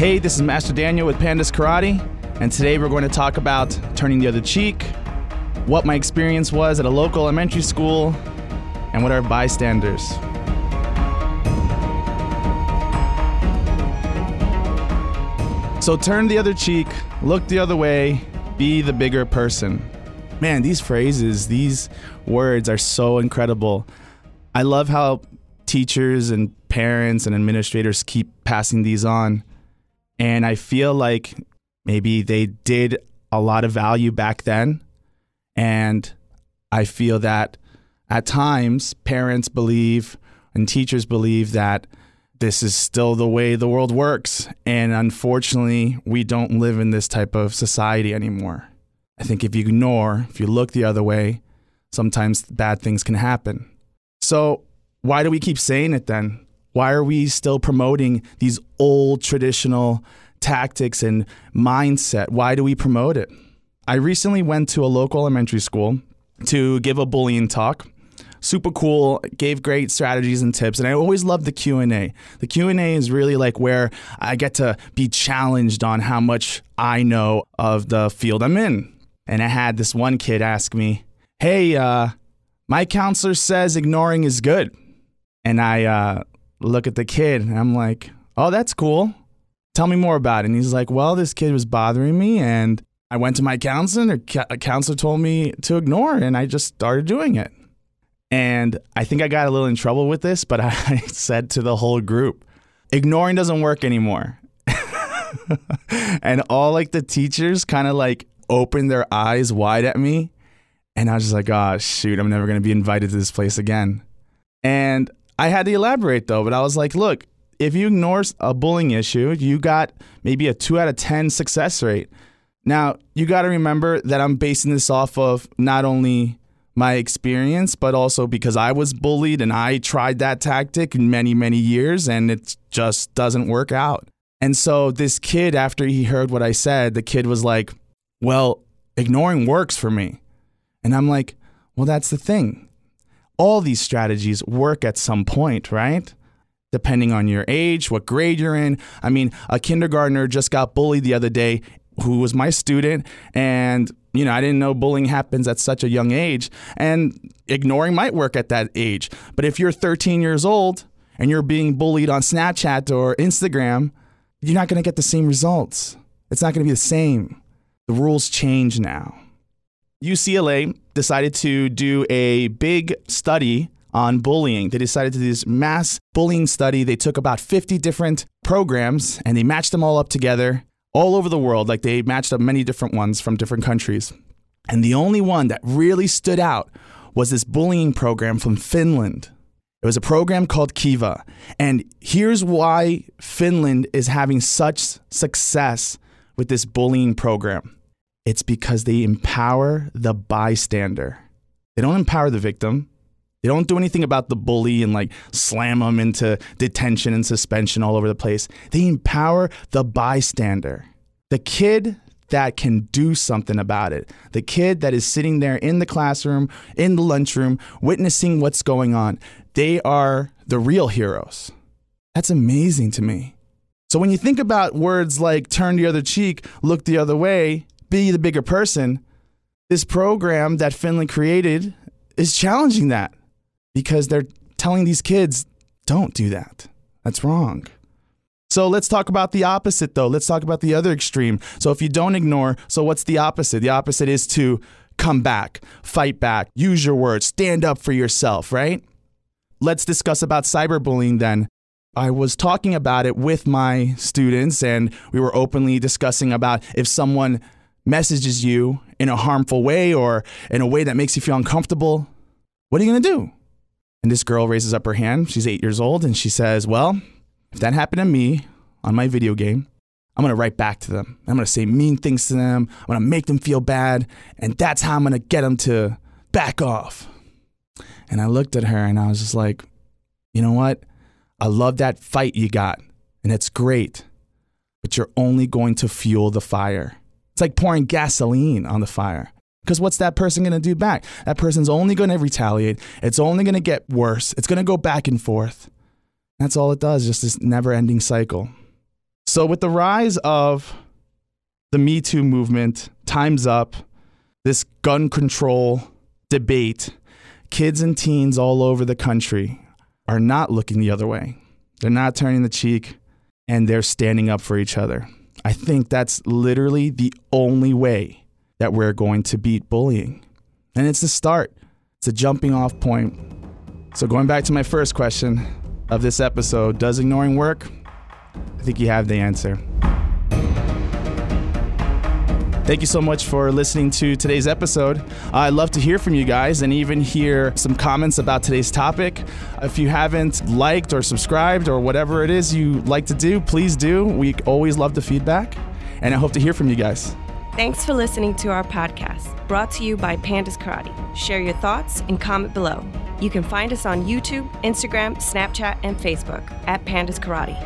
Hey, this is Master Daniel with Pandas Karate, and today we're going to talk about turning the other cheek, what my experience was at a local elementary school, and what are bystanders. So turn the other cheek, look the other way, be the bigger person. Man, these phrases, these words are so incredible. I love how teachers and parents and administrators keep passing these on. And I feel like maybe they did a lot of value back then. And I feel that at times parents believe and teachers believe that this is still the way the world works. And unfortunately, we don't live in this type of society anymore. I think if you ignore, if you look the other way, sometimes bad things can happen. So, why do we keep saying it then? Why are we still promoting these old traditional tactics and mindset? Why do we promote it? I recently went to a local elementary school to give a bullying talk super cool gave great strategies and tips and i always love the q&a the q&a is really like where i get to be challenged on how much i know of the field i'm in and i had this one kid ask me hey uh, my counselor says ignoring is good and i uh, look at the kid and i'm like oh that's cool tell me more about it and he's like well this kid was bothering me and i went to my counselor and a counselor told me to ignore and i just started doing it and I think I got a little in trouble with this, but I said to the whole group, ignoring doesn't work anymore. and all like the teachers kind of like opened their eyes wide at me. And I was just like, oh, shoot, I'm never going to be invited to this place again. And I had to elaborate though, but I was like, look, if you ignore a bullying issue, you got maybe a two out of 10 success rate. Now, you got to remember that I'm basing this off of not only my experience, but also because I was bullied and I tried that tactic many, many years and it just doesn't work out. And so this kid, after he heard what I said, the kid was like, Well, ignoring works for me. And I'm like, Well, that's the thing. All these strategies work at some point, right? Depending on your age, what grade you're in. I mean, a kindergartner just got bullied the other day who was my student and you know, I didn't know bullying happens at such a young age, and ignoring might work at that age. But if you're 13 years old and you're being bullied on Snapchat or Instagram, you're not going to get the same results. It's not going to be the same. The rules change now. UCLA decided to do a big study on bullying. They decided to do this mass bullying study. They took about 50 different programs and they matched them all up together all over the world. Like they matched up many different ones from different countries. And the only one that really stood out was this bullying program from Finland. It was a program called Kiva. And here's why Finland is having such success with this bullying program it's because they empower the bystander. They don't empower the victim, they don't do anything about the bully and like slam them into detention and suspension all over the place. They empower the bystander, the kid that can do something about it, the kid that is sitting there in the classroom, in the lunchroom, witnessing what's going on. They are the real heroes. That's amazing to me. So when you think about words like turn the other cheek, look the other way, be the bigger person, this program that Finland created is challenging that because they're telling these kids, don't do that. That's wrong. So let's talk about the opposite, though. Let's talk about the other extreme. So if you don't ignore, so what's the opposite? The opposite is to come back, fight back, use your words, stand up for yourself, right? Let's discuss about cyberbullying then. I was talking about it with my students, and we were openly discussing about if someone messages you in a harmful way or in a way that makes you feel uncomfortable, what are you going to do? And this girl raises up her hand. She's eight years old, and she says, Well, if that happened to me on my video game, I'm gonna write back to them. I'm gonna say mean things to them. I'm gonna make them feel bad. And that's how I'm gonna get them to back off. And I looked at her and I was just like, You know what? I love that fight you got, and it's great, but you're only going to fuel the fire. It's like pouring gasoline on the fire. Because what's that person going to do back? That person's only going to retaliate. It's only going to get worse. It's going to go back and forth. That's all it does, just this never ending cycle. So, with the rise of the Me Too movement, Time's Up, this gun control debate, kids and teens all over the country are not looking the other way. They're not turning the cheek and they're standing up for each other. I think that's literally the only way that we're going to beat bullying. And it's the start, it's a jumping off point. So, going back to my first question of this episode Does ignoring work? I think you have the answer. Thank you so much for listening to today's episode. I'd love to hear from you guys and even hear some comments about today's topic. If you haven't liked or subscribed or whatever it is you like to do, please do. We always love the feedback, and I hope to hear from you guys. Thanks for listening to our podcast, brought to you by Pandas Karate. Share your thoughts and comment below. You can find us on YouTube, Instagram, Snapchat, and Facebook at Pandas Karate.